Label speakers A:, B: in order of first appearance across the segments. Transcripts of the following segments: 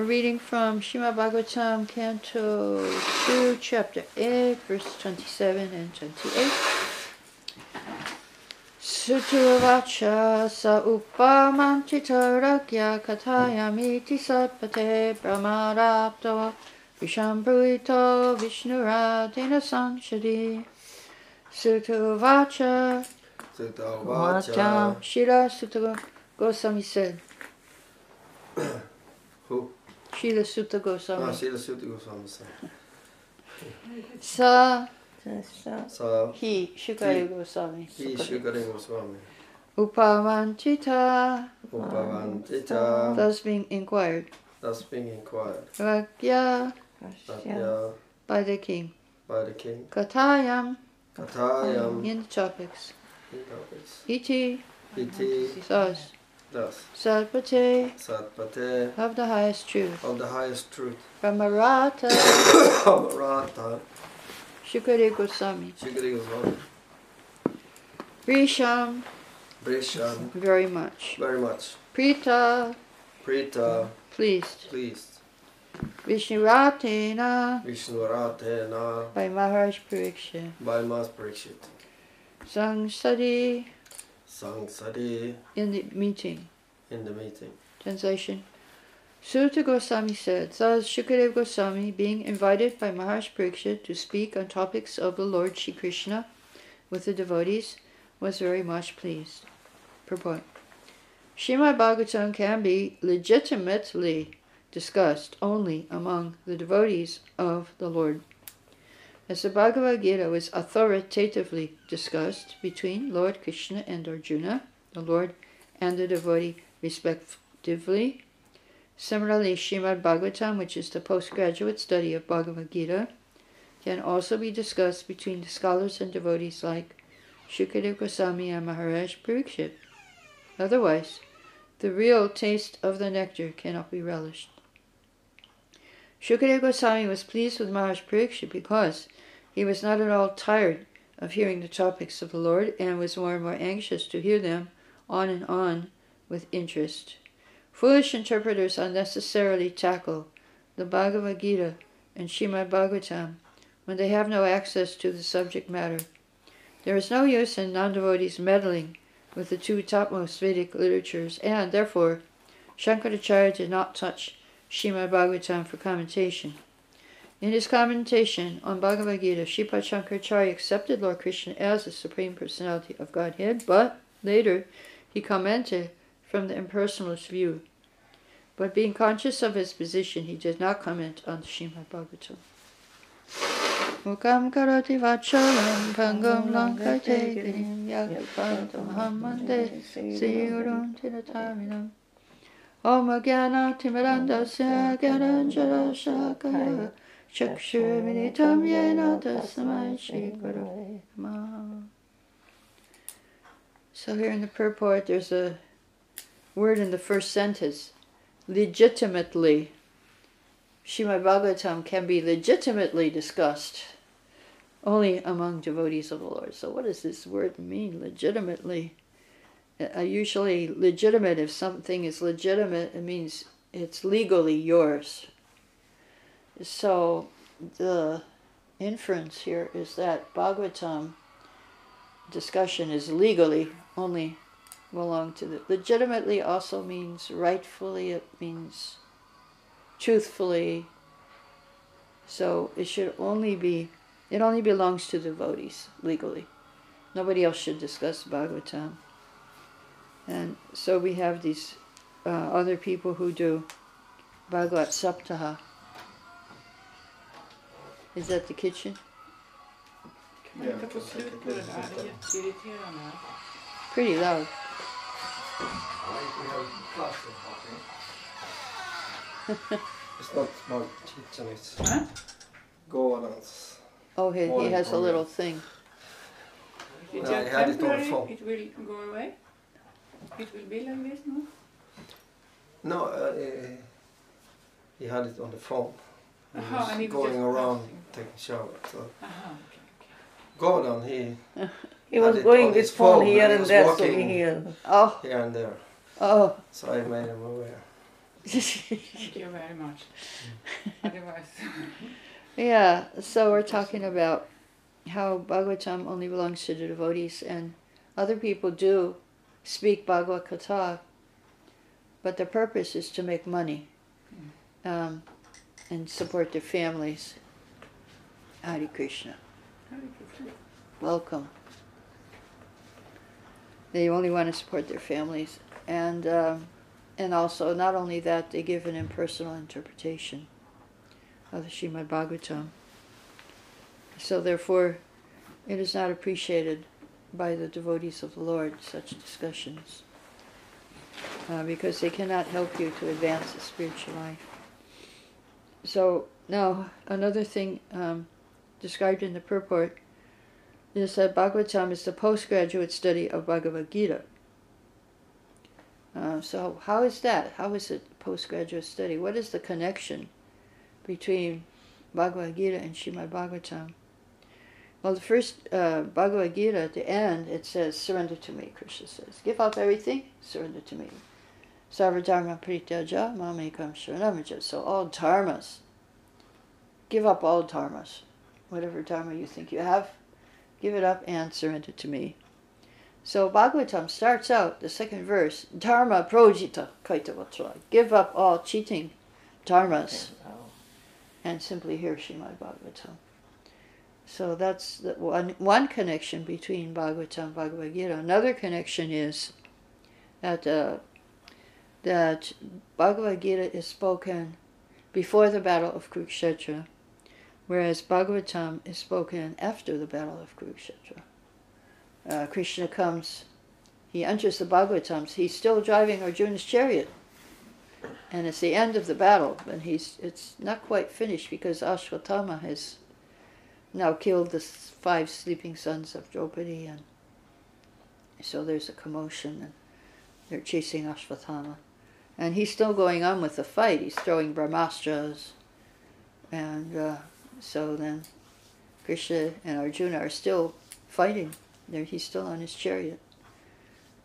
A: We're reading from Shrimad Bhagavatam, Canto 2, Chapter 8, verses 27 and 28. Sutuvacha sa upamantitarakya kathayamiti satpate brahmarapto vishambruito vishnuradina sanshadi. Sutuvacha
B: Sutta
A: Vacha
B: Vacha.
A: Shila Sutta Goswami said.
B: Who?
A: Shila Sutta
B: Ah,
A: Goswami.
B: Sila Sutta Goswami said.
A: Sa
B: So,
A: he Shukari Goswami.
B: he Shukari Goswami.
A: Upavantita
B: Upavantita.
A: thus being inquired.
B: Thus being inquired.
A: Rakya
B: Satya
A: by the king.
B: by the king.
A: Katayam
B: Katayam.
A: in the topics.
B: topics.
A: Iti
B: Iti.
A: thus.
B: Thus.
A: Satpate
B: Satpate.
A: of the highest truth.
B: Of the highest truth.
A: Brahmarata
B: Rata.
A: Shukari Goswami.
B: Shukari Goswami.
A: Risham
B: Brishan.
A: very much.
B: Very much.
A: Prita
B: Prita.
A: pleased.
B: Pleased.
A: Vishnuratena
B: Vishnuratena.
A: by Maharaj Pariksha.
B: By Mas Parikshit.
A: Sangsadi
B: Sangsadi.
A: in the meeting.
B: In the meeting.
A: Translation. Suta Goswami said, Thus Shukadev Goswami, being invited by Maharaj to speak on topics of the Lord Shri Krishna with the devotees, was very much pleased. Purport. Srimad Bhagavatam can be legitimately discussed only among the devotees of the Lord. As the Bhagavad Gita was authoritatively discussed between Lord Krishna and Arjuna, the Lord and the devotee respectively, Similarly, Srimad Bhagavatam, which is the postgraduate study of Bhagavad Gita, can also be discussed between the scholars and devotees like Shukadev Goswami and Maharaj Parikshit. Otherwise, the real taste of the nectar cannot be relished. Shukadev Goswami was pleased with Maharaj Parikshit because he was not at all tired of hearing the topics of the Lord and was more and more anxious to hear them on and on with interest. Foolish interpreters unnecessarily tackle the Bhagavad Gita and Srimad Bhagavatam when they have no access to the subject matter. There is no use in non devotees meddling with the two topmost Vedic literatures, and therefore Shankaracharya did not touch Srimad Bhagavatam for commentation. In his commentation on Bhagavad Gita, Sripad Shankaracharya accepted Lord Krishna as the Supreme Personality of Godhead, but later he commented from the impersonalist view. But being conscious of his position, he did not comment on the Srimad Bhagavatam. Mukam pangam girim tinataminam Om Gyananjara Shakaya So here in the purport there's a word in the first sentence. Legitimately. Srimad Bhagavatam can be legitimately discussed only among devotees of the Lord. So what does this word mean, legitimately? Uh, usually legitimate, if something is legitimate, it means it's legally yours. So the inference here is that Bhagavatam discussion is legally only belong to the legitimately also means rightfully it means truthfully. So it should only be it only belongs to devotees legally. Nobody else should discuss bhagavatam. And so we have these uh, other people who do bhagavat saptaha is that the kitchen
C: Kan man inte få slut på det där? Det är jätteirriterande.
A: pretty loud
B: It's not my kitchen, it's
C: Huh?
B: Gordon's.
A: oh he, he has a little thing
C: If
B: Yeah, I
C: it's
B: had it on
C: temporary,
B: phone.
C: it will go away. It will be like this, no?
B: No, uh, he had it on the phone. He
C: Aha,
B: was
C: and he was
B: going
C: just
B: around
C: browsing.
B: taking shower. So
C: Aha, okay, okay.
B: Gordon, he
D: He was
B: it
D: going
B: on
D: with
B: his
D: phone
B: phone
D: here
B: and
D: and there, so
B: walking.
D: we hear.
A: oh
B: here and there.
A: oh
B: So I made him aware.
C: Thank you very much. Otherwise,
A: yeah, so we're talking about how Bhagavatam only belongs to the devotees, and other people do speak Bhagavad Gita, but the purpose is to make money mm. um, and support their families. Hare Krishna. Welcome. They only want to support their families, and um, and also not only that, they give an impersonal interpretation of the Srimad Bhagavatam. So therefore, it is not appreciated by the devotees of the Lord such discussions, uh, because they cannot help you to advance the spiritual life. So now another thing um, described in the purport is that Bhagavatam is the postgraduate study of Bhagavad Gita. Uh, so how is that? How is it postgraduate study? What is the connection between Bhagavad Gita and Srimad Bhagavatam? Well, the first uh, Bhagavad Gita at the end, it says, surrender to me, Krishna says. Give up everything, surrender to me. Sarvadharma prityaja mamekam sharanamaja. So all dharmas. Give up all dharmas. Whatever dharma you think you have, give it up and surrender to me. So Bhagavatam starts out, the second verse, Dharma projita kaitavatra. Give up all cheating dharmas and simply hear Srimad Bhagavatam. So that's the one, one connection between Bhagavatam and Bhagavad Gita. Another connection is that, uh, that Bhagavad Gita is spoken before the battle of Kurukshetra, whereas Bhagavatam is spoken after the battle of Kurukshetra. Uh, Krishna comes, he enters the Bhagavatams, he's still driving Arjuna's chariot. And it's the end of the battle, and he's it's not quite finished because Ashwatthama has now killed the five sleeping sons of Draupadi, and so there's a commotion, and they're chasing Ashwatthama. And he's still going on with the fight. He's throwing brahmastras, and uh, so then Krishna and Arjuna are still fighting. There, he's still on his chariot,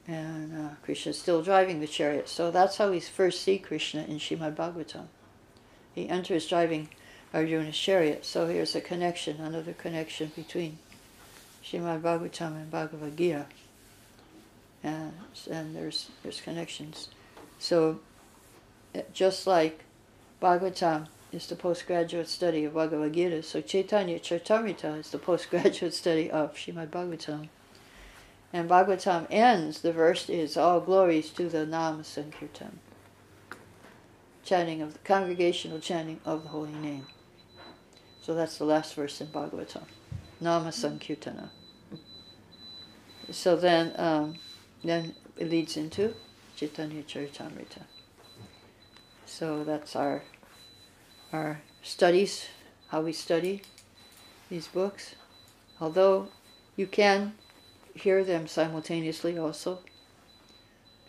A: and uh, Krishna's still driving the chariot. So that's how we first see Krishna in Shrimad Bhagavatam. He enters driving Arjuna's chariot. So here's a connection, another connection between Shrimad Bhagavatam and Bhagavad Gita. And, and there's there's connections. So just like Bhagavatam is the postgraduate study of Bhagavad Gita, so Chaitanya Charitamrita is the postgraduate study of Shrimad Bhagavatam. And Bhagavatam ends, the verse is all glories to the Nam Sankirtan. Chanting of the congregational chanting of the holy name. So that's the last verse in Bhagavatam. Nama Sankirtana. So then um, then it leads into Chaitanya Charitamrita. So that's our our studies, how we study these books. Although you can hear them simultaneously also.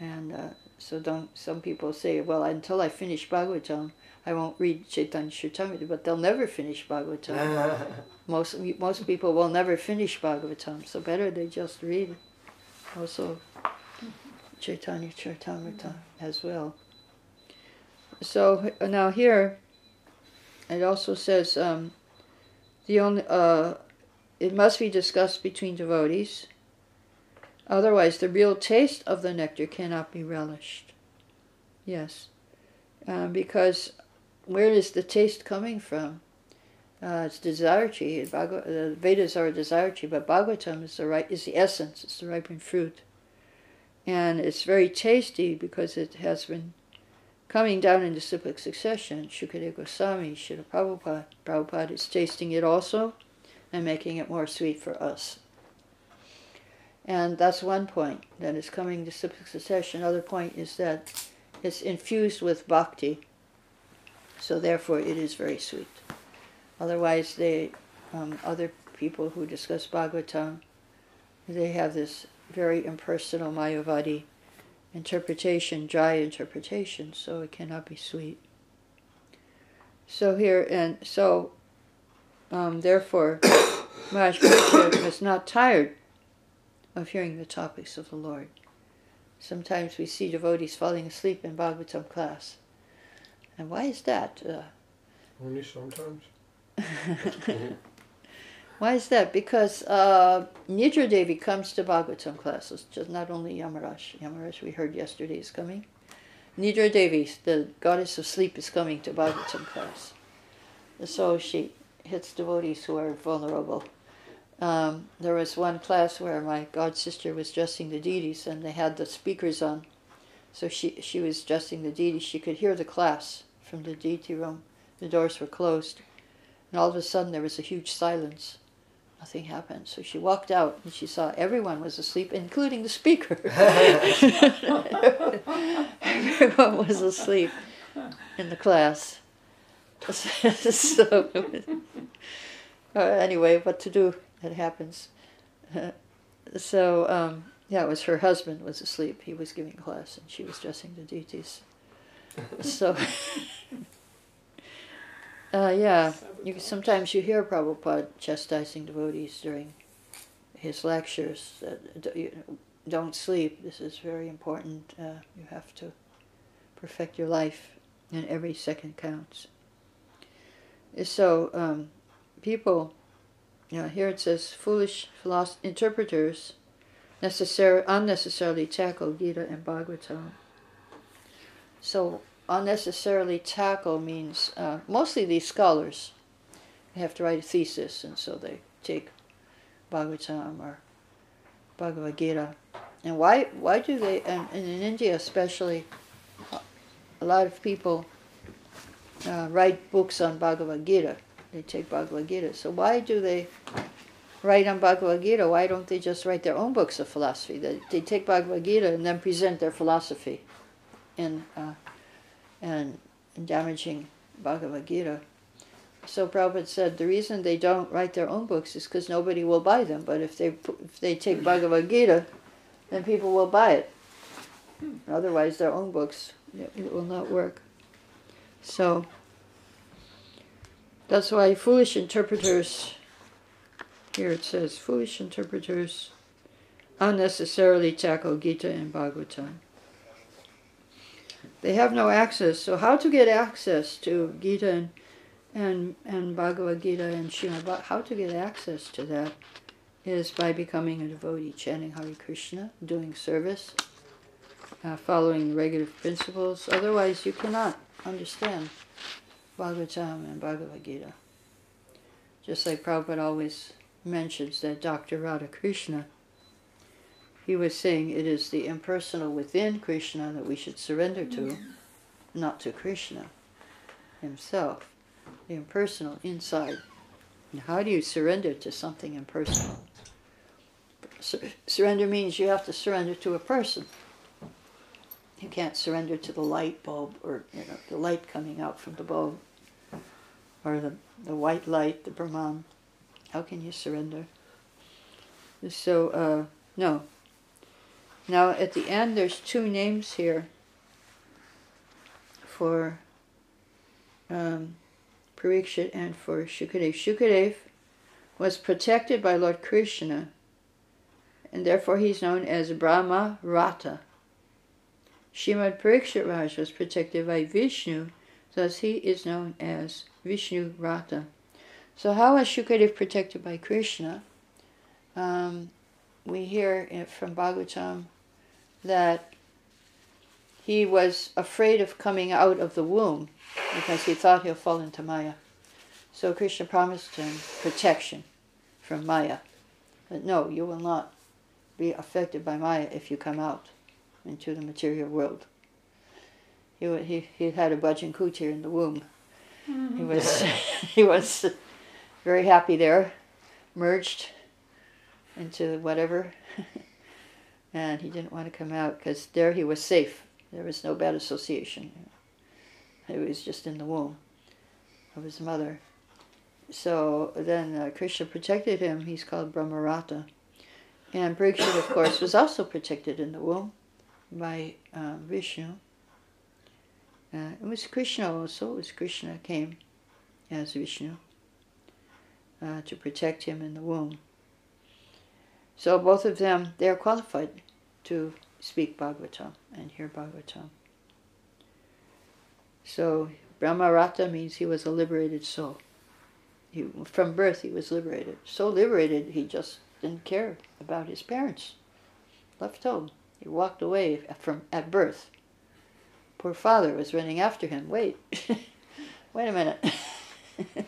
A: And uh, so don't some people say, well, until I finish Bhagavatam, I won't read Chaitanya Charitamrita, but they'll never finish Bhagavatam. most most people will never finish Bhagavatam, so better they just read also Chaitanya Charitamrita as well. So now here, it also says um, the only uh, it must be discussed between devotees Otherwise, the real taste of the nectar cannot be relished. Yes, um, because where is the taste coming from? Uh, it's desirati. The Vedas are a desirati, but Bhagavatam is the right is the essence. It's the ripened fruit, and it's very tasty because it has been coming down in disciplic succession. Shukadeva Goswami, Srila Prabhupada, Prabhupada is tasting it also, and making it more sweet for us. And that's one point that is coming to succession. Another point is that it's infused with bhakti, so therefore it is very sweet. Otherwise, they, um, other people who discuss Bhagavatam, they have this very impersonal Mayavadi interpretation, dry interpretation, so it cannot be sweet. So here, and so, um, therefore, Maharaj was not tired of hearing the topics of the Lord. Sometimes we see devotees falling asleep in Bhagavatam class. And why is that? Uh,
D: Only sometimes.
A: why is that? Because uh, Nidra Devi comes to Bhagavatam classes, just not only Yamaraj. Yamaraj, we heard yesterday, is coming. Nidra Devi, the goddess of sleep, is coming to Bhagavatam class. So she hits devotees who are vulnerable. Um, there was one class where my god sister was dressing the deities, and they had the speakers on. So she she was dressing the deities. She could hear the class from the deity room. The doors were closed, and all of a sudden there was a huge silence. Nothing happened. So she walked out, and she saw everyone was asleep, including the speaker. everyone was asleep in the class. so uh, anyway, what to do? It happens. so um, yeah, it was her husband was asleep. He was giving class, and she was dressing the deities. so uh, yeah, you, sometimes you hear Prabhupada chastising devotees during his lectures. That you don't sleep. This is very important. Uh, you have to perfect your life, and every second counts. So um, people, you know, here it says foolish philosoph- interpreters necessar- unnecessarily tackle Gita and Bhagavatam. So unnecessarily tackle means uh, mostly these scholars have to write a thesis, and so they take Bhagavatam or Bhagavad Gita. And why why do they? And, and in India especially, a lot of people uh, write books on Bhagavad Gita. They take Bhagavad Gita. So why do they write on Bhagavad Gita? Why don't they just write their own books of philosophy? They, they take Bhagavad Gita and then present their philosophy in, uh, and, in damaging Bhagavad Gita. So Prabhupada said the reason they don't write their own books is because nobody will buy them. But if they if they take Bhagavad Gita, then people will buy it. Otherwise, their own books it will not work. So that's why foolish interpreters, here it says, foolish interpreters unnecessarily tackle Gita and Bhagavatam. They have no access. So how to get access to Gita and and, and Bhagavad Gita and Srimad how to get access to that is by becoming a devotee, chanting Hare Krishna, doing service, uh, following regular principles. Otherwise, you cannot understand Bhagavatam and Bhagavad Gita. Just like Prabhupada always mentions that Dr. Radhakrishnan, he was saying it is the impersonal within Krishna that we should surrender to, not to Krishna himself. The impersonal inside. And how do you surrender to something impersonal? Sur- surrender means you have to surrender to a person. You can't surrender to the light bulb or you know the light coming out from the bulb or the, the white light, the Brahman. How can you surrender? So, uh, no. Now, at the end, there's two names here for um, Parikshit and for Shukadev. Shukadev was protected by Lord Krishna, and therefore he's known as Brahma Rata. Shrimad Parikshit Raj was protected by Vishnu, thus he is known as Vishnu Rata. So how was Shukadev protected by Krishna? Um, we hear from Bhagavatam that he was afraid of coming out of the womb because he thought he'll fall into Maya. So Krishna promised him protection from Maya. That no, you will not be affected by Maya if you come out into the material world. He, he, he had a bhajan kutir in the womb. Mm-hmm. He was he was very happy there, merged into whatever, and he didn't want to come out because there he was safe. There was no bad association. He was just in the womb of his mother. So then uh, Krishna protected him. He's called Brahmarata. And Parikshit, of course, was also protected in the womb by uh, Vishnu. Uh, it was Krishna also. It was Krishna came as Vishnu uh, to protect him in the womb. So both of them, they are qualified to speak Bhagavatam and hear Bhagavatam. So Brahmarata means he was a liberated soul. He, from birth, he was liberated. So liberated, he just didn't care about his parents. Left home. He walked away from at birth. Poor father was running after him. Wait, wait a minute.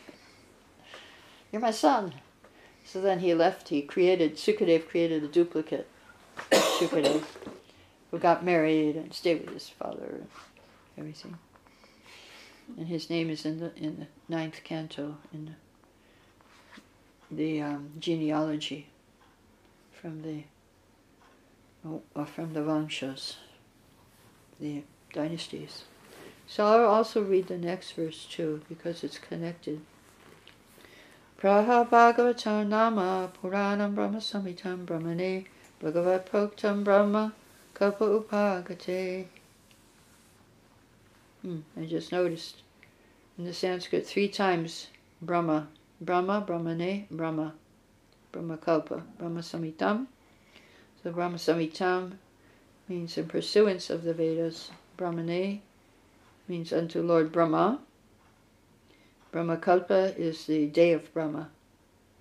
A: You're my son. So then he left. He created, Sukadev created a duplicate Who got married and stayed with his father and everything. And his name is in the in the ninth canto in the, the um, genealogy from the oh, from the Vamshas, the dynasties. So I'll also read the next verse too because it's connected. Praha Bhagavatam Nama Puranam Brahma Samitam Brahmane Bhagavat Proktam Brahma Kalpa Upagate. Hmm, I just noticed in the Sanskrit three times Brahma, Brahma, Brahmane, Brahma, Brahma Kalpa, Brahma Samitam. So Brahma Samitam means in pursuance of the Vedas. Brahmane means unto Lord Brahma. Brahmakalpa is the day of Brahma,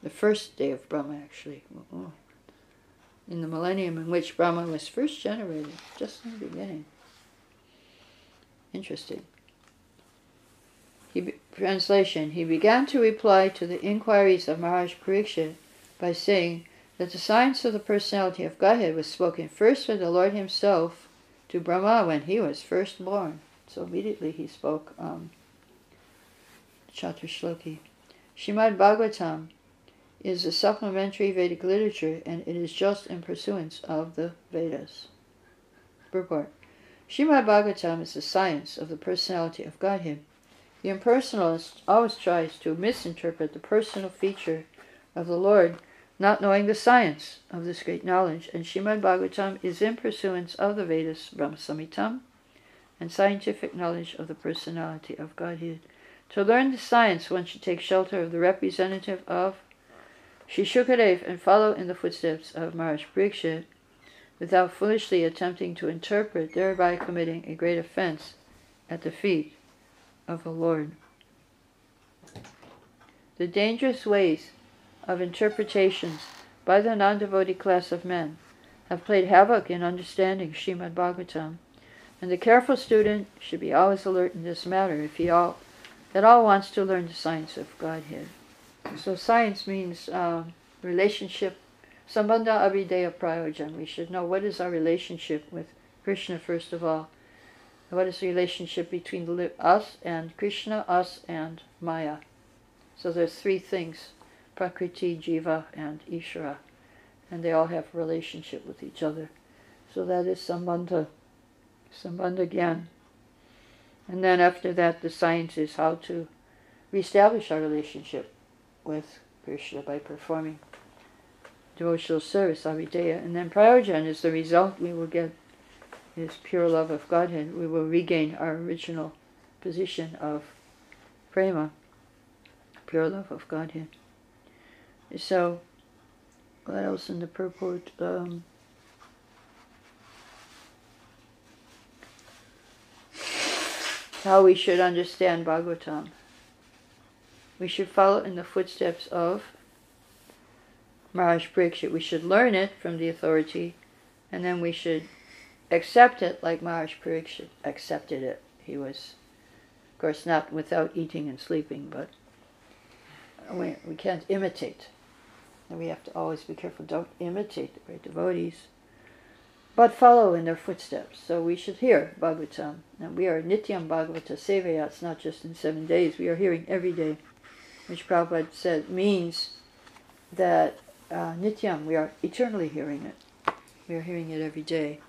A: the first day of Brahma, actually, in the millennium in which Brahma was first generated, just in the beginning. Interesting. He, translation He began to reply to the inquiries of Maharaj Parikshit by saying that the science of the personality of Godhead was spoken first by the Lord Himself to Brahma when he was first born. So immediately he spoke um, Chaturshloki. Shrimad Bhagavatam is a supplementary Vedic literature and it is just in pursuance of the Vedas. Purport. Shrimad Bhagavatam is the science of the personality of Godhead. The impersonalist always tries to misinterpret the personal feature of the Lord, not knowing the science of this great knowledge, and Shrimad Bhagavatam is in pursuance of the Vedas, Brahma Samhitam, and scientific knowledge of the personality of Godhead. To learn the science, one should take shelter of the representative of Sri Shukadev and followed in the footsteps of Maharaj Parikshit without foolishly attempting to interpret, thereby committing a great offense at the feet of the Lord. The dangerous ways of interpretations by the non-devotee class of men have played havoc in understanding Srimad Bhagavatam, and the careful student should be always alert in this matter if he all that all wants to learn the science of Godhead. So science means um, relationship, sambandha abhideya prayojan. We should know what is our relationship with Krishna first of all. What is the relationship between us and Krishna, us and Maya? So there's three things, Prakriti, Jiva, and Ishvara. And they all have relationship with each other. So that is Sambandha, Sambandha Gyan. And then after that, the science is how to reestablish our relationship with Krishna by performing devotional service, abhideya. And then prayojan is the result we will get is pure love of Godhead. We will regain our original position of prema, pure love of Godhead. So, what else in the purport? Um, how we should understand Bhagavatam. We should follow in the footsteps of Maharaj Parikshit. We should learn it from the authority, and then we should accept it like Maharaj Parikshit accepted it. He was, of course, not without eating and sleeping, but we, we can't imitate. And we have to always be careful. Don't imitate the great devotees but follow in their footsteps. So we should hear Bhagavatam. And we are Nityam Bhagavata Sevaya. It's not just in seven days. We are hearing every day, which Prabhupada said means that uh, Nityam, we are eternally hearing it. We are hearing it every day.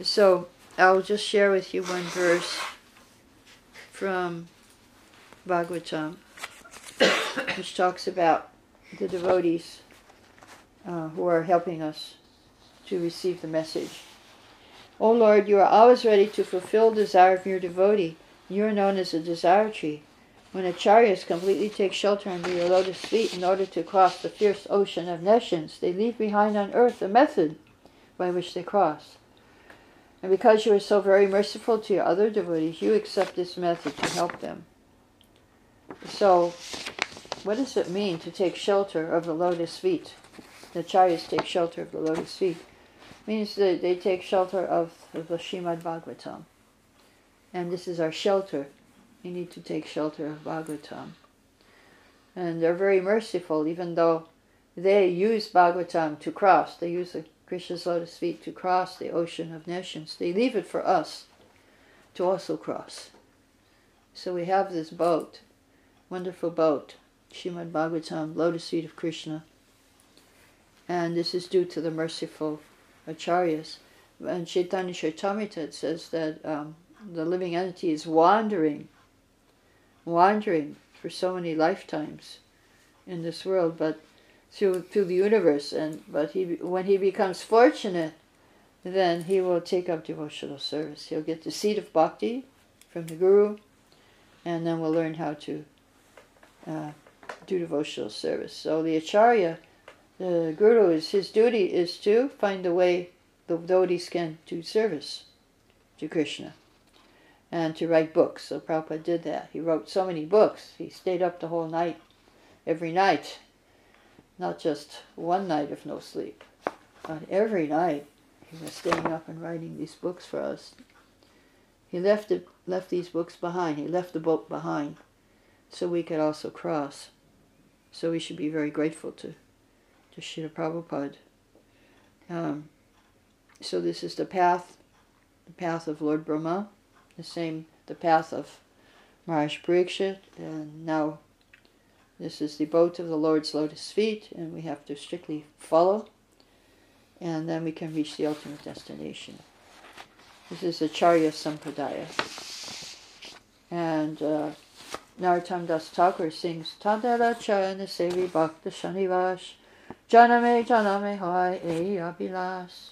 A: So I'll just share with you one verse from Bhagavatam, which talks about the devotees uh, who are helping us to receive the message. O Lord, you are always ready to fulfill the desire of your devotee. You are known as a desire tree. When acharyas completely take shelter under your lotus feet in order to cross the fierce ocean of nescience, they leave behind on earth a method by which they cross. And because you are so very merciful to your other devotees, you accept this method to help them. So, what does it mean to take shelter of the lotus feet? The acharyas take shelter of the lotus feet. It means that they take shelter of the Shrimad Bhagavatam. And this is our shelter. We need to take shelter of Bhagavatam. And they're very merciful, even though they use Bhagavatam to cross. They use the Krishna's lotus feet to cross the ocean of nescience. They leave it for us to also cross. So we have this boat, wonderful boat, Shrimad Bhagavatam, lotus feet of Krishna. And this is due to the merciful acharyas. And Chaitanya Charitamrita says that um, the living entity is wandering, wandering for so many lifetimes in this world, but through through the universe. And but he when he becomes fortunate, then he will take up devotional service. He'll get the seed of bhakti from the guru, and then we'll learn how to uh, do devotional service. So the acharya, the guru, is his duty is to find the way the devotees can do service to Krishna and to write books. So Prabhupada did that. He wrote so many books. He stayed up the whole night, every night, not just one night of no sleep, but every night he was staying up and writing these books for us. He left it, left these books behind. He left the boat behind, so we could also cross. So we should be very grateful to, to Srila Prabhupada. Um, so this is the path, the path of Lord Brahma, the same, the path of Maharaj and now this is the boat of the Lord's lotus feet, and we have to strictly follow, and then we can reach the ultimate destination. This is Acharya Sampradaya. And uh, Narottam Das Thakur sings Tadara Chayana Sevi Bhakta Shanivash Janame Janame Hai E Abhilas.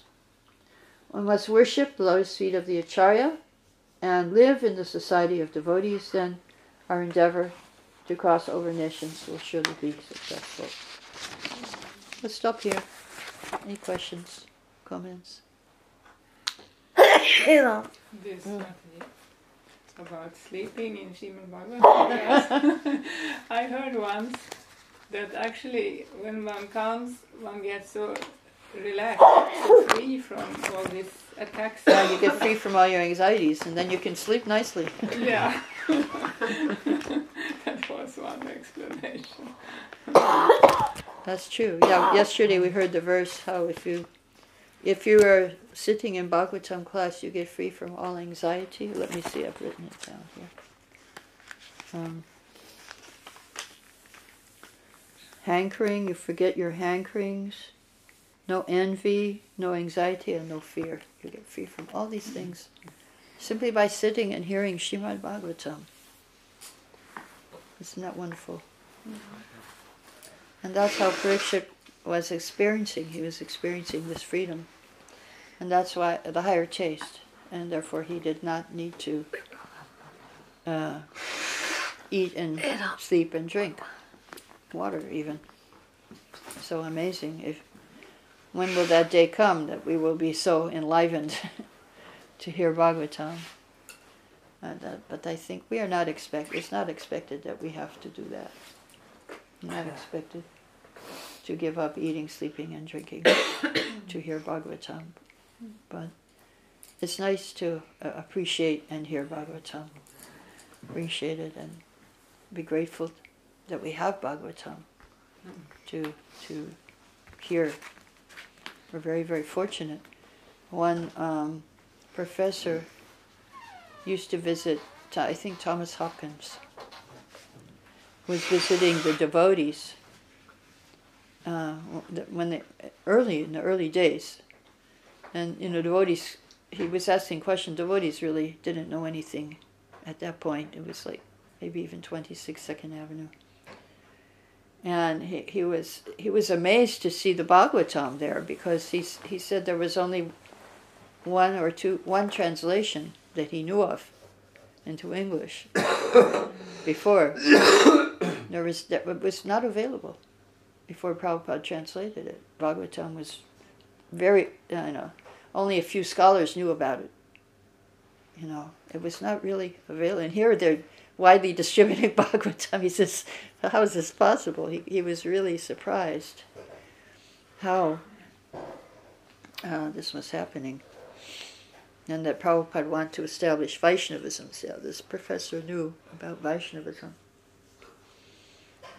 A: One must worship the lotus feet of the Acharya and live in the society of devotees, then our endeavor to cross over nescience will surely be successful. Let's stop here. Any questions, comments? Hello.
C: This mm. about sleeping in Shrimad Bhagavatam. I heard once that actually when one comes, one gets so relaxed, free from all these attacks.
A: Yeah, you get free from all your anxieties, and then you can sleep nicely.
C: yeah, that was one explanation.
A: That's true. Yeah, yesterday we heard the verse how if you if you are sitting in Bhagavatam class, you get free from all anxiety. Let me see, I've written it down here. Um, hankering, you forget your hankerings. No envy, no anxiety, and no fear. You get free from all these things simply by sitting and hearing Shrimad Bhagavatam. Isn't that wonderful? And that's how Parikshit was experiencing. He was experiencing this freedom. And that's why the higher taste. And therefore he did not need to uh, eat and sleep and drink. Water even. So amazing. If when will that day come that we will be so enlivened to hear Bhagavatam? Uh, that, but I think we are not expect. It's not expected that we have to do that. Not expected to give up eating, sleeping, and drinking to hear Bhagavatam. But it's nice to uh, appreciate and hear Bhagavatam, appreciate it, and be grateful that we have Bhagavatam to to hear. We're very very fortunate. One um, professor used to visit. I think Thomas Hopkins was visiting the devotees uh, when they early in the early days, and you know devotees. He was asking questions. Devotees really didn't know anything at that point. It was like maybe even 26 Second Avenue. And he, he was he was amazed to see the Bhagavatam there because he he said there was only one or two one translation that he knew of into English before there was that was not available before Prabhupada translated it. Bhagavatam was very, you know, only a few scholars knew about it you know, it was not really available. And here they're widely distributing Bhagavatam. He says, how is this possible? He, he was really surprised how uh, this was happening. And that Prabhupada wanted to establish Vaishnavism. So this professor knew about Vaishnavism.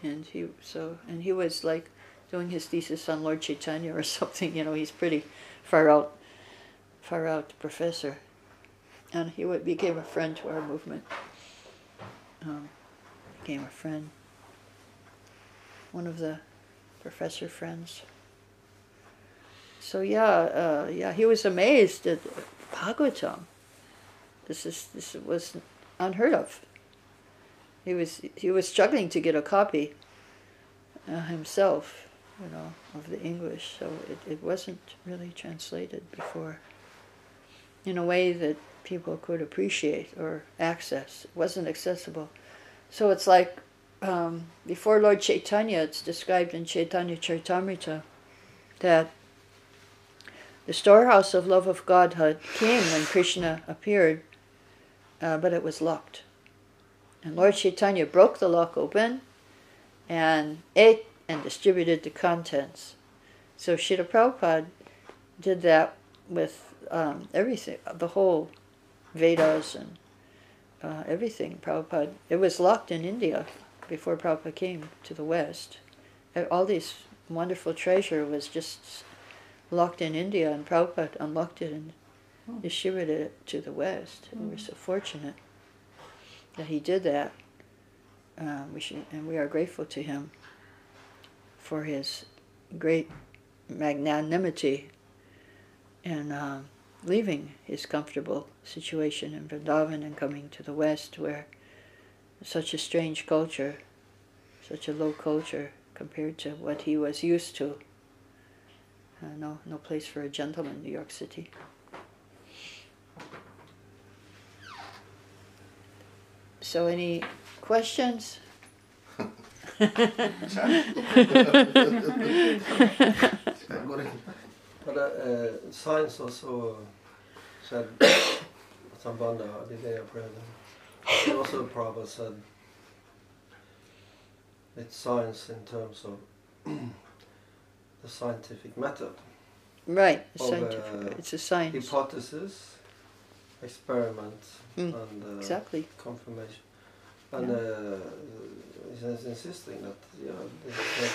A: And he so and he was like doing his thesis on Lord Chaitanya or something, you know, he's pretty far out far out professor. And he became a friend to our movement. Um, became a friend. One of the professor friends. So yeah, uh, yeah, he was amazed at Bhagavatam. This is this was unheard of. He was he was struggling to get a copy uh, himself, you know, of the English, so it, it wasn't really translated before in a way that people could appreciate or access. It wasn't accessible. So it's like um, before Lord Chaitanya, it's described in Chaitanya Charitamrita that the storehouse of love of Godhead came when Krishna appeared, uh, but it was locked. And Lord Chaitanya broke the lock open and ate and distributed the contents. So Srila Prabhupada did that with um, everything, the whole Vedas and uh, everything. Prabhupada, it was locked in India before Prabhupada came to the West. All this wonderful treasure was just locked in India, and Prabhupada unlocked it and distributed it to the West. And we're so fortunate that he did that. Uh, we should, and we are grateful to him for his great magnanimity in uh, leaving his comfortable situation in Vrindavan and coming to the West, where such a strange culture, such a low culture compared to what he was used to. Uh, no, no place for a gentleman in New York City. So, any questions?
B: But uh, uh, science also said Sambandha Abhideya Prabhupada. Also Prabhupada said it's science in terms of the scientific method.
A: Right,
B: Of,
A: scientific.
B: uh,
A: it's a science.
B: Hypothesis, experiment,
A: Mm,
B: and uh,
A: exactly.
B: confirmation. And
A: Yeah.
B: uh, he's insisting that you know, this, that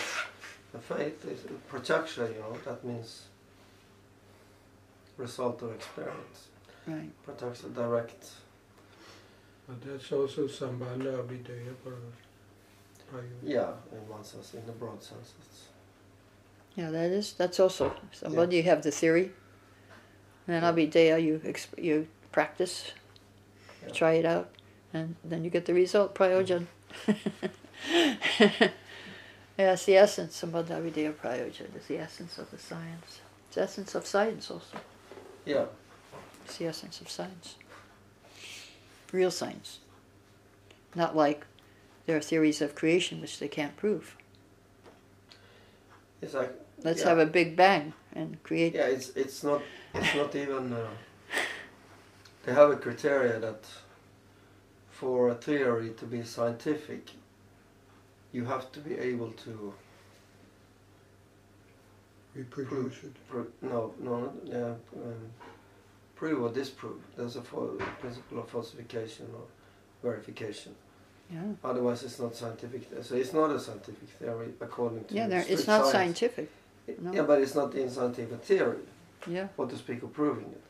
B: the faith is protection, you know, that means result of experience.
A: Right.
B: Protects the direct.
D: But that's also Sambandha Abhideya Prabhupada.
B: Yeah, in one sense, in the broad sense. It's,
A: Yeah, that is. That's also somebody you have the theory, and then Abhideya you exp- you practice,
B: Yeah.
A: try it out, and then you get the result. Prayojan. yeah, it's the essence. Sambandha Abhideya Prayojan is the essence of the science. It's the essence of science also.
B: Yeah,
A: It's the essence of science. Real science. Not like there are theories of creation which they can't prove.
B: it's like
A: Let's
B: Yeah.
A: have a big bang and create.
B: yeah, it's it's not it's not even. Uh, they have a criteria that for a theory to be scientific, you have to be able to
D: Reproduce it.
B: Pro- no, no, yeah, um, prove or disprove. There's a fal- principle of falsification or verification.
A: Yeah.
B: Otherwise, it's not scientific. So it's not a scientific theory according to.
A: Yeah, there, it's not
B: science.
A: scientific. No.
B: Yeah, but it's not in scientific theory.
A: Yeah.
B: What to speak of proving it?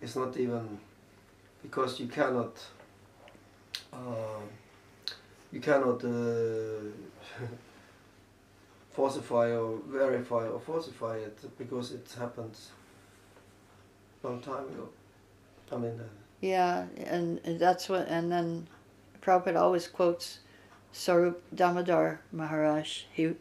B: It's not even because you cannot. Uh, you cannot uh, falsify or verify or falsify it because it happened a long time ago. I mean, uh,
A: Yeah, and and that's what, and then Prabhupada always quotes Sarup Damodar Maharaj. He,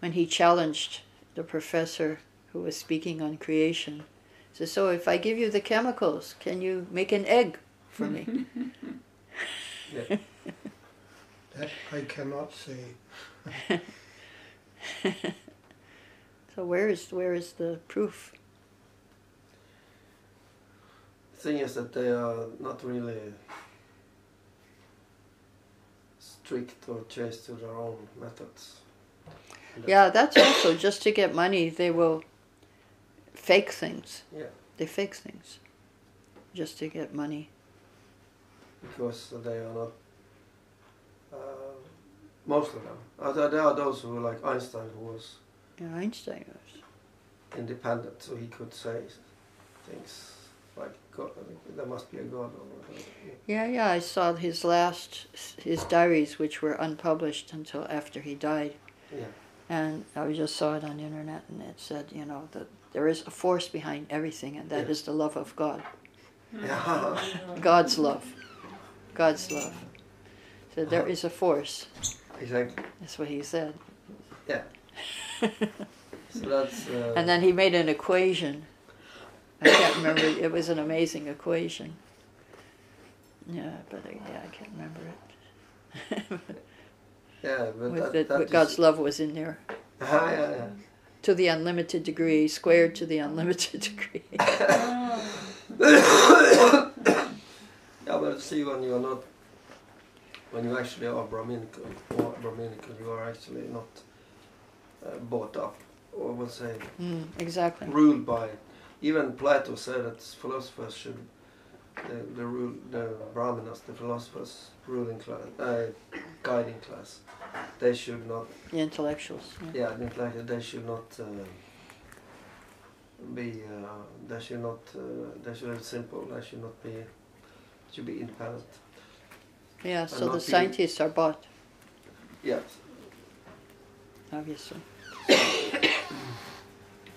A: when he challenged the professor who was speaking on creation, says, "So if I give you the chemicals, can you make an egg for me?"
B: yeah.
D: That I cannot say.
A: so where is where is the proof?
B: The thing is that they are not really strict or chaste to their own methods.
A: Yeah, that's also just to get money. They will fake things.
B: Yeah.
A: They fake things just to get money.
B: because they are not. Uh, most of them. Uh, there, are those who, were like Einstein, who was
A: Yeah, Einstein was.
B: independent, so he could say things like God, there must be a God or.
A: Yeah, yeah. I saw his last his diaries, which were unpublished until after he died,
B: Yeah,
A: and I just saw it on the internet, and it said, you know, that there is a force behind everything, and that is
B: Yeah.
A: the love of God,
B: yeah,
A: God's love, God's love. So there is a force.
B: Exactly.
A: That's what he said. Yeah.
B: So that's. Uh,
A: And then he made an equation. I can't remember. It was an amazing equation. Yeah, but I, yeah, I can't remember it.
B: yeah, but
A: With
B: that,
A: it,
B: that
A: but
B: is-
A: God's love was in there
B: Ah, yeah, yeah.
A: to the unlimited degree, squared to the unlimited degree.
B: Yeah, but see, when you are not, when you actually are Brahminical, or Brahminical, you are actually not uh, bought up, or we'll say
A: Mm, exactly.
B: ruled by. Even Plato said that philosophers should, the the rule, the Brahmanas, the philosophers, ruling class, uh, guiding class, they should not.
A: The intellectuals. Yeah.
B: Yeah, I think like they should not. Uh, be uh, they should not uh, they should have simple they should not be should be independent
A: Yeah. So
B: not
A: the
B: be-
A: scientists are bought,
B: yes
A: obviously.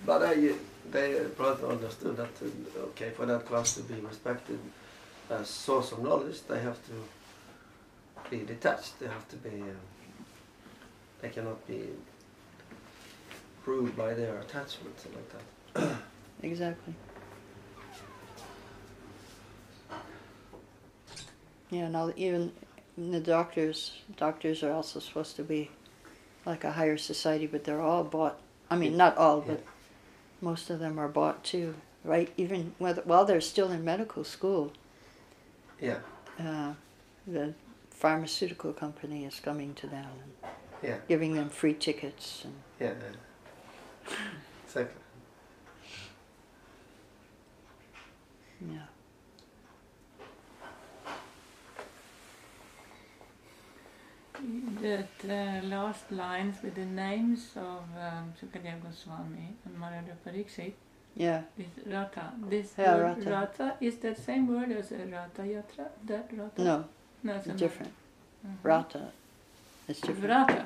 B: But I, they Plato understood that uh, okay, for that class to be respected as source of knowledge, they have to be detached. They have to be. Uh, they cannot be ruled by their attachments and like that.
A: Exactly. Yeah. Now even the doctors, doctors are also supposed to be like a higher society, but they're all bought. I mean, not all,
B: Yeah.
A: but most of them are bought too, right? Even whether, while they're still in medical school,
B: Yeah,
A: uh, the pharmaceutical company is coming to them and
B: yeah,
A: giving them free tickets and
B: yeah. yeah. exactly.
A: yeah.
C: That uh, last lines with the names of um, Sukadeva Goswami and Maharaj Pariksit
A: Yeah,
C: is Rata. This
A: Yeah,
C: word
A: Rata.
C: Rata is that same word as a Ratha Yatra? That Rata?
A: no,
C: no it's
A: it's
C: another.
A: different.
C: Mhm.
A: Rata, it's different.
C: Vrata.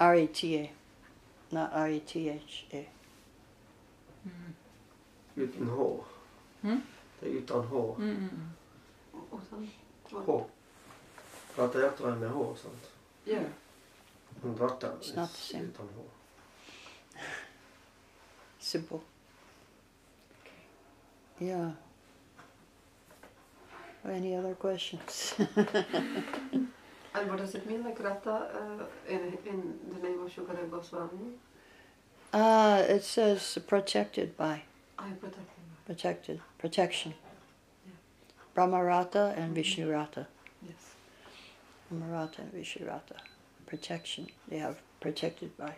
A: R A T A, not R E T H A.
C: Mm.
B: Utan H.
C: Mm?
B: Det är utan H.
C: Mm, mm,
E: Och sen,
B: H. Prata jättra med H sant?
E: Yeah.
B: Men Ratta
A: It's not the same.
B: utan H.
A: Simple. Yeah. Any other questions?
E: And what does it mean, like Rata, uh, in, in the name of Shukadeva Goswami?
A: uh, it says protected by,
E: I protect him.
A: protected, protection.
E: Yeah.
A: Brahmarata and Vishnurata. Brahmarata and Vishnurata. Protection. They have protected by.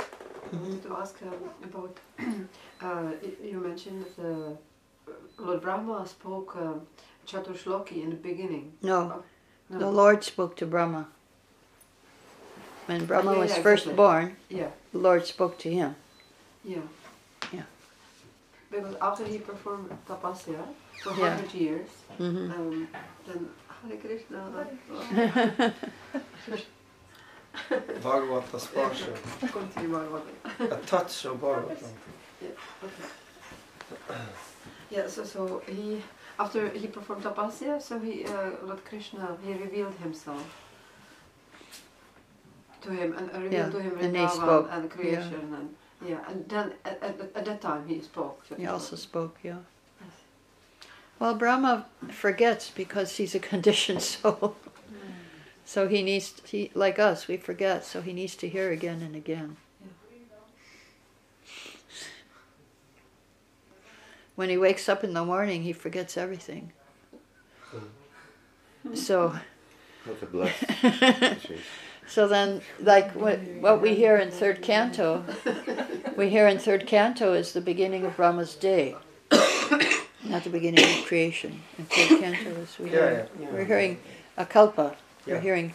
E: I wanted to ask um, about, uh, you mentioned that uh, Lord Brahma spoke um, Chaturshloki in the beginning.
A: No,
E: No.
A: the Lord spoke to Brahma. When Brahma
E: yeah,
A: was
E: yeah,
A: first
E: exactly.
A: born,
E: Yeah,
A: the Lord spoke to him.
E: Yeah. Because after he performed tapasya for
A: Yeah.
E: 100 years,
A: hmm
E: um, then Hare Krishna.
B: Bhagavata Sparsha.
E: Continue Bhagavatam.
B: A touch of Bhagavatam.
E: Okay. Yeah, so, so he, after he performed tapasya, so he, uh, Lord Krishna, he revealed himself to him and uh, revealed
A: Yeah,
E: to him
A: and he
E: Vrindavan
A: spoke,
E: and creation and yeah, and then at, at, at that time he spoke.
A: He also spoke, yeah.
E: Yes.
A: Well, Brahma forgets because he's a conditioned soul. Mm. So he needs, he like us, we forget. So he needs to hear again and again. when he wakes up in the morning, he forgets everything. Hmm. So,
F: That's a blessing.
A: so then, like what what we hear in third canto, we hear in third canto is the beginning of Brahma's day, not the beginning of creation. In third canto is we
B: Yeah,
A: hear,
B: yeah.
A: we're hearing a kalpa. We're hearing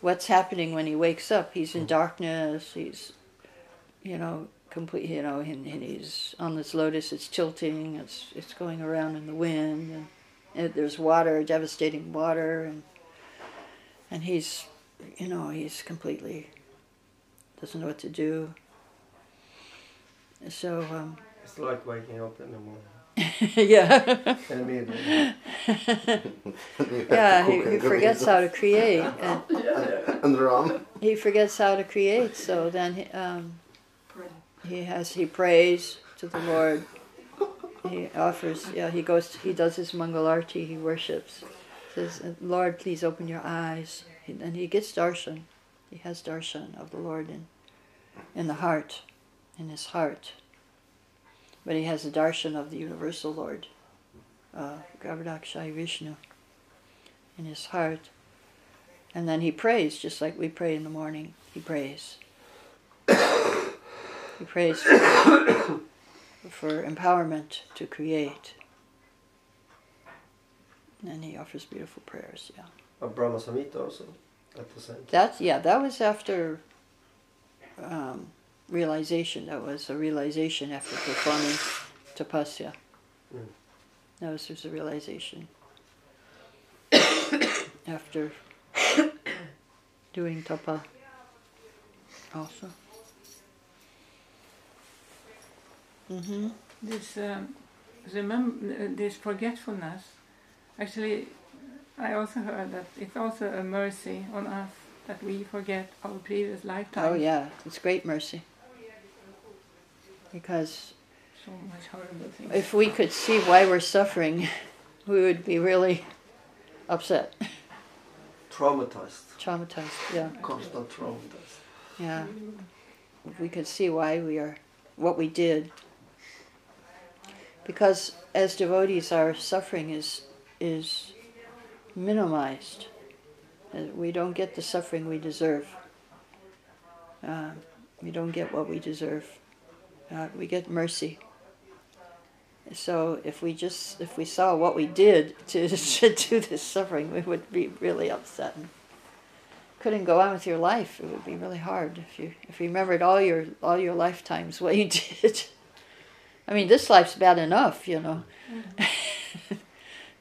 A: what's happening when he wakes up. He's
B: Mm.
A: in darkness. He's, you know, complete. You know, and, and he's on this lotus. It's tilting. It's it's going around in the wind, and, and there's water, devastating water, and and he's, you know, he's completely doesn't know what to do. So um,
B: It's like waking up in the morning.
A: yeah,
B: In the middle.
A: yeah, he, he forgets how to create, and
F: And run.
A: he forgets how to create. So then he, um, he has he prays to the Lord. He offers, yeah, he goes, he does his mangalarti, he worships. Says, Lord, please open your eyes. And he gets darshan. He has darshan of the Lord in, in the heart, in his heart. But he has the darshan of the universal Lord, uh, Garbhodakashayi Vishnu, in his heart. And then he prays, just like we pray in the morning. He prays. he prays for, for empowerment to create. And he offers beautiful prayers, yeah.
B: Of Brahma Samhita also at the same time.
A: That's yeah, that was after um, realization. That was a realization after performing tapasya.
B: Mm.
A: That was just a realization after doing tapa. Also. Mm-hmm.
C: This um, remember this forgetfulness. Actually, I also heard that it's also a mercy on us that we forget our previous lifetime.
A: Oh yeah, it's great mercy. Because
C: So much horrible things.
A: if we could see why we're suffering, we would be really upset,
B: Traumatized.
A: traumatized. Yeah.
B: Constant traumatized.
A: Yeah. If we could see why we are, what we did. Because as devotees, our suffering is is minimized. Uh, We don't get the suffering we deserve. Uh, we don't get what we deserve. Uh, we get mercy. So if we just if we saw what we did to, to do this suffering, we would be really upset and couldn't go on with your life. It would be really hard if you if you remembered all your all your lifetimes what you did. I mean, this life's bad enough, you know.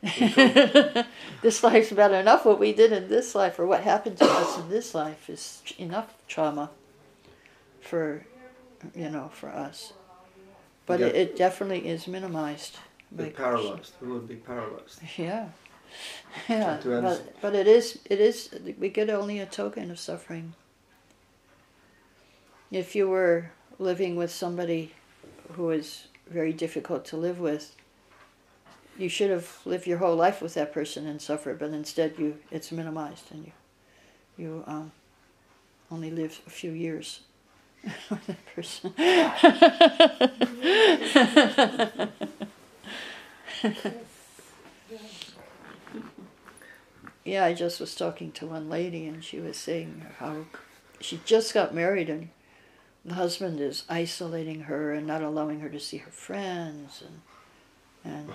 A: this life's bad enough. What we did in this life, or what happened to us in this life, is enough trauma for you know for us. But it, it definitely is minimized.
B: Be paralyzed. We would be paralyzed.
A: yeah. Yeah, but, but it is it is we get only a token of suffering. If you were living with somebody who is very difficult to live with, you should have lived your whole life with that person and suffered, but instead you it's minimized and you you um, only live a few years with that person. yeah, I just was talking to one lady and she was saying how she just got married and the husband is isolating her and not allowing her to see her friends and and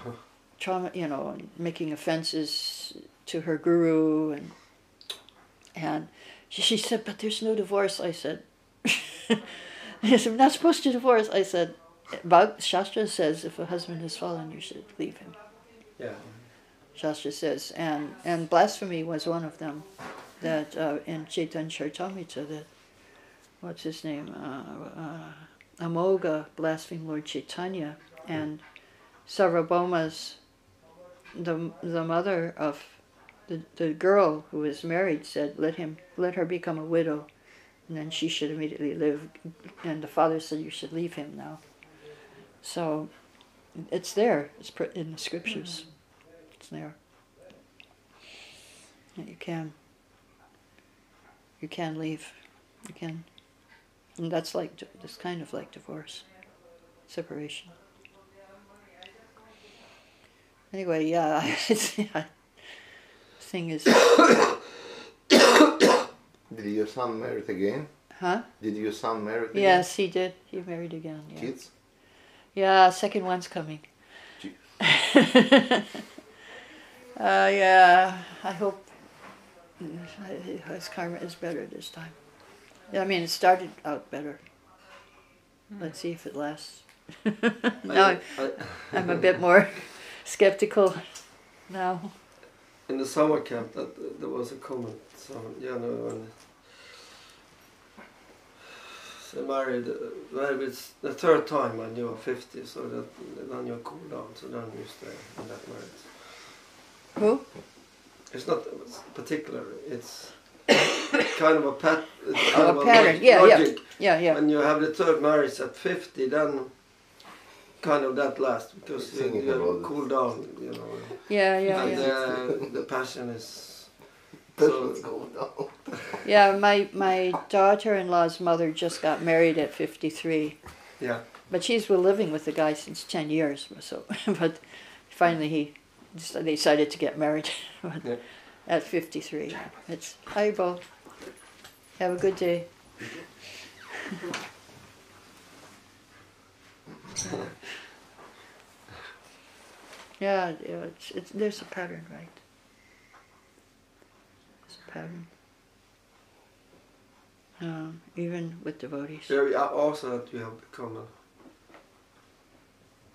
A: trauma, you know, making offenses to her guru and and she, she said, but there's no divorce. I said, I said, I'm not supposed to divorce. I said, Bhag- Shastra says if a husband has fallen, you should leave him.
B: Yeah.
A: Shastra says, and and blasphemy was one of them. That uh, in Chaitanya Charitamrita, that what's his name, uh, uh, Amogha blasphemed Lord Chaitanya, and Sarvabhauma's the the mother of the the girl who was married said, let him let her become a widow, and then she should immediately live. And the father said, you should leave him now. So, it's there. It's pr- in the scriptures. Mm-hmm. It's there. That you can. You can leave. You can. And that's like, that's kind of like divorce. Separation. Anyway, yeah, it's. Thing is,
F: Did your son marry again?
A: huh?
F: Did your son marry again?
A: Yes, he did. He married again. Yeah.
F: Kids?
A: Yeah, second one's coming.
F: Gee.
A: uh, yeah, I hope his karma is better this time. I mean, it started out better. Let's see if it lasts. now
B: I, I,
A: I'm a bit more skeptical now.
B: in the summer camp, that there was a comment. So yeah, no, when they married, uh, well, it's the third time when you are 50, so that then you cool down, so then you stay in that marriage.
A: Who?
B: It's not particular. It's kind of a pat. It's
A: Oh, a
B: of a
A: pattern, yeah, yeah. Yeah, yeah.
B: When you have the third marriage at 50, then kind of that last because you,
F: Thinking
B: you
F: it.
B: cool down, you know.
A: Yeah, yeah,
B: and
A: yeah.
B: The, the passion is.
F: Passion's
B: So,
F: going down.
A: Yeah, my, my daughter-in-law's mother just got married at 53.
B: yeah.
A: But she's been living with the guy since 10 years. So, but finally he just decided to get married but
B: Yeah.
A: at 53. It's, hi, Bo. Have a good day. yeah, yeah it's, it's, there's a pattern, right? There's a pattern. Um, even with devotees.
B: Very uh, also that you have become a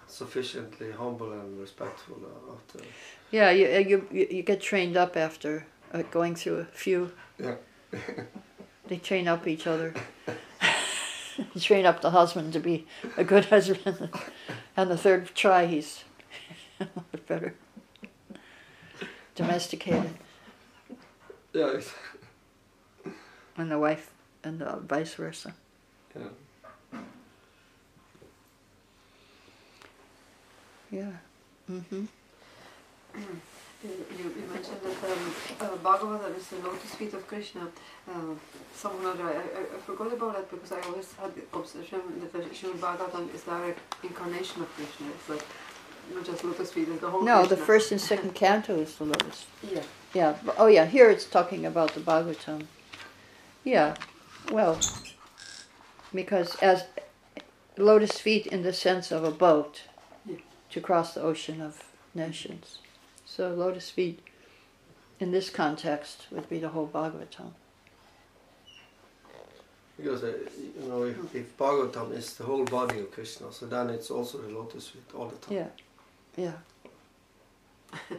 B: sufficiently humble and respectful uh, after.
A: Yeah, you, uh, you, you you get trained up after uh, going through a few.
B: Yeah.
A: they train up each other. train up the husband to be a good husband. and the third try, he's a lot better. Domesticated.
B: Yeah.
A: And the wife, and uh, vice versa.
B: yeah.
A: Yeah. Mm-hmm.
E: You, you mentioned that um, uh, Bhagavata is the lotus feet of Krishna. Uh, someone other, I, I, I forgot about that because I always had the obsession that the Srimad Bhagavatam is direct incarnation of Krishna. It's like not just lotus feet, it's the whole
A: No, the first and second canto is the lotus.
E: Yeah.
A: Yeah. Oh, yeah. Here it's talking about the Bhagavatam. Yeah. Well, because as lotus feet in the sense of a boat
E: Yeah.
A: to cross the ocean of nescience. So lotus feet in this context would be the whole Bhagavatam.
B: Because uh, you know, if, if Bhagavatam is the whole body of Krishna, so then it's also the lotus feet all the time.
A: Yeah. Yeah.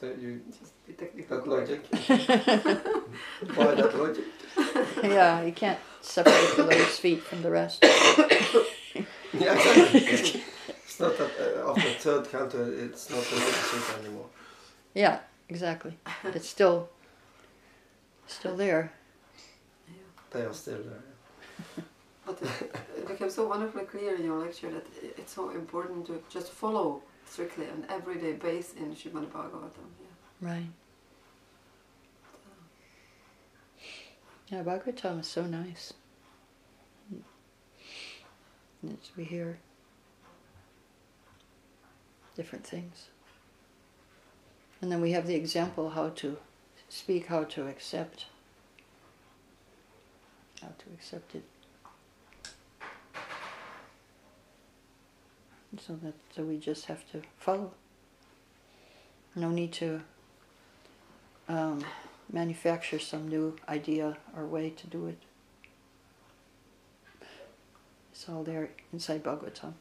B: So you,
E: Just be technical.
B: that logic. Why that logic?
A: Yeah. You can't separate the lotus feet from the rest.
B: Yeah, exactly. It's not that uh, after third canto, it's not the lotus anymore.
A: Yeah. Exactly. It's still still there.
B: They are still there.
E: But it, it became so wonderfully clear in your lecture that it's so important to just follow strictly an everyday base in Srimad Bhagavatam. Yeah.
A: Right. Yeah, Bhagavatam is so nice. As we hear different things. And then we have the example how to speak, how to accept. How to accept it. So that so we just have to follow. No need to um, manufacture some new idea or way to do it. It's all there inside Bhagavatam.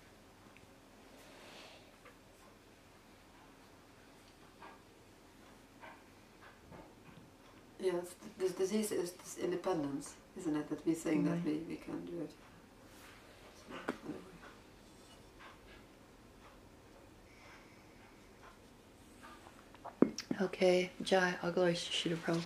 E: Yes, this disease is this independence, isn't it? That we're saying
A: Right.
E: that mm-hmm. we, we can do it. So, anyway.
A: Okay, Jai, I'll go to Shri Prabhupada.